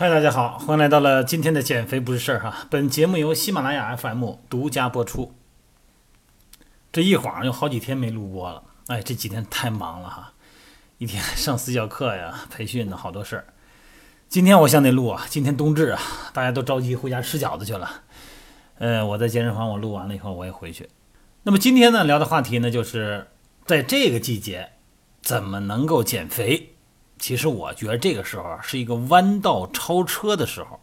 嗨，大家好，欢迎来到了今天的减肥不是事儿哈。本节目由喜马拉雅 FM 独家播出。这一晃有好几天没录播了，哎，这几天太忙了哈，一天上私教课呀、培训的好多事儿。今天我想得录啊，今天冬至啊，大家都着急回家吃饺子去了。呃，我在健身房我录完了以后我也回去。那么今天呢聊的话题呢，就是在这个季节怎么能够减肥。其实我觉得这个时候，是一个弯道超车的时候。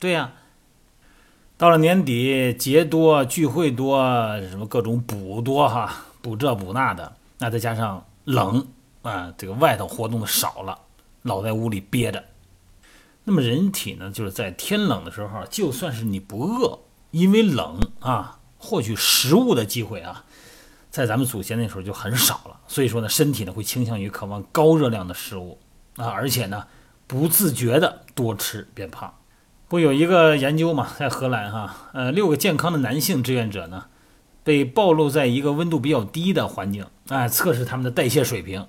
对呀，到了年底节多聚会多，什么各种补多哈，补这补那的，那再加上冷啊，这个外头活动的少了，老在屋里憋着。那么人体呢，就是在天冷的时候，就算是你不饿，因为冷啊，获取食物的机会啊。在咱们祖先那时候就很少了，所以说呢，身体呢会倾向于渴望高热量的食物啊，而且呢不自觉的多吃变胖。不有一个研究嘛，在荷兰哈，呃，六个健康的男性志愿者呢，被暴露在一个温度比较低的环境，哎，测试他们的代谢水平。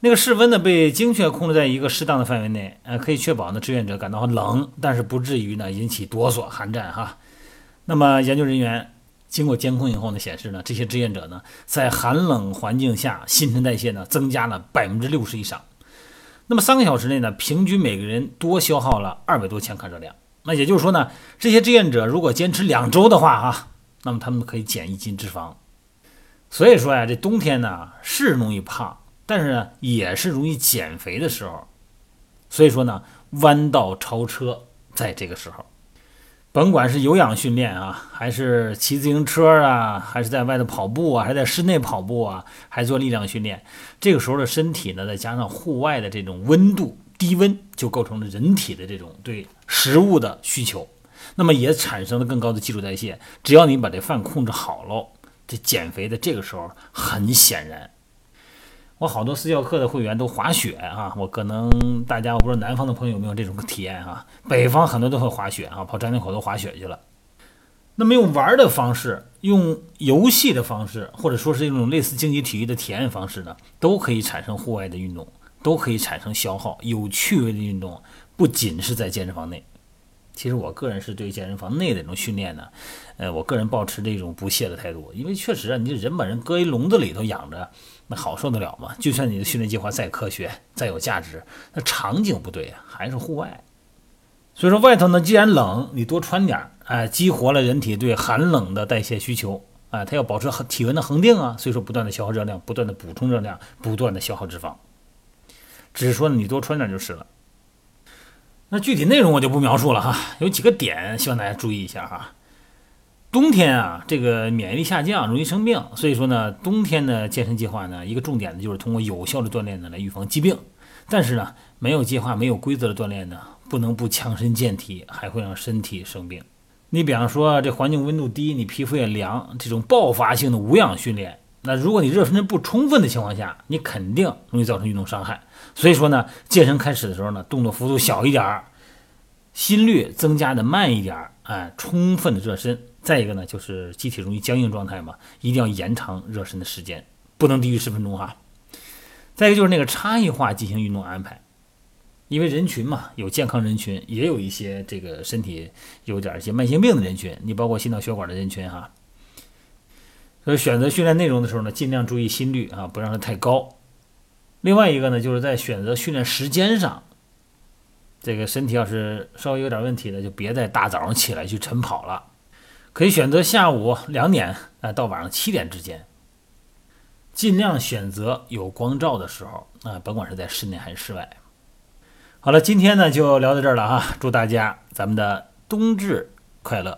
那个室温呢被精确控制在一个适当的范围内，呃，可以确保呢志愿者感到冷，但是不至于呢引起哆嗦寒战哈。那么研究人员。经过监控以后呢，显示呢，这些志愿者呢，在寒冷环境下新陈代谢呢增加了百分之六十以上。那么三个小时内呢，平均每个人多消耗了二百多千卡热量。那也就是说呢，这些志愿者如果坚持两周的话，哈，那么他们可以减一斤脂肪。所以说呀，这冬天呢是容易胖，但是呢也是容易减肥的时候。所以说呢，弯道超车在这个时候。甭管是有氧训练啊，还是骑自行车啊，还是在外头跑步啊，还是在室内跑步啊，还做力量训练，这个时候的身体呢，再加上户外的这种温度低温，就构成了人体的这种对食物的需求，那么也产生了更高的基础代谢。只要你把这饭控制好喽，这减肥的这个时候很显然。我好多私教课的会员都滑雪啊，我可能大家我不知道南方的朋友有没有这种体验啊，北方很多都会滑雪啊，跑张家口都滑雪去了。那么用玩的方式，用游戏的方式，或者说是一种类似竞技体育的体验方式呢，都可以产生户外的运动，都可以产生消耗、有趣味的运动，不仅是在健身房内。其实我个人是对健身房内的这种训练呢，呃，我个人保持这种不屑的态度，因为确实啊，你这人把人搁一笼子里头养着，那好受得了吗？就算你的训练计划再科学、再有价值，那场景不对啊，还是户外。所以说外头呢，既然冷，你多穿点儿，哎，激活了人体对寒冷的代谢需求，哎，它要保持体温的恒定啊，所以说不断的消耗热量，不断的补充热量，不断的消耗脂肪。只是说你多穿点就是了。那具体内容我就不描述了哈，有几个点希望大家注意一下哈。冬天啊，这个免疫力下降，容易生病，所以说呢，冬天的健身计划呢，一个重点呢就是通过有效的锻炼呢来预防疾病。但是呢，没有计划、没有规则的锻炼呢，不能不强身健体，还会让身体生病。你比方说这环境温度低，你皮肤也凉，这种爆发性的无氧训练。那如果你热身不充分的情况下，你肯定容易造成运动伤害。所以说呢，健身开始的时候呢，动作幅度小一点儿，心率增加的慢一点儿，哎，充分的热身。再一个呢，就是机体容易僵硬状态嘛，一定要延长热身的时间，不能低于十分钟哈。再一个就是那个差异化进行运动安排，因为人群嘛，有健康人群，也有一些这个身体有点一些慢性病的人群，你包括心脑血管的人群哈。所以选择训练内容的时候呢，尽量注意心率啊，不让它太高。另外一个呢，就是在选择训练时间上，这个身体要是稍微有点问题的，就别在大早上起来去晨跑了，可以选择下午两点啊到晚上七点之间，尽量选择有光照的时候啊，甭管是在室内还是室外。好了，今天呢就聊到这儿了哈，祝大家咱们的冬至快乐。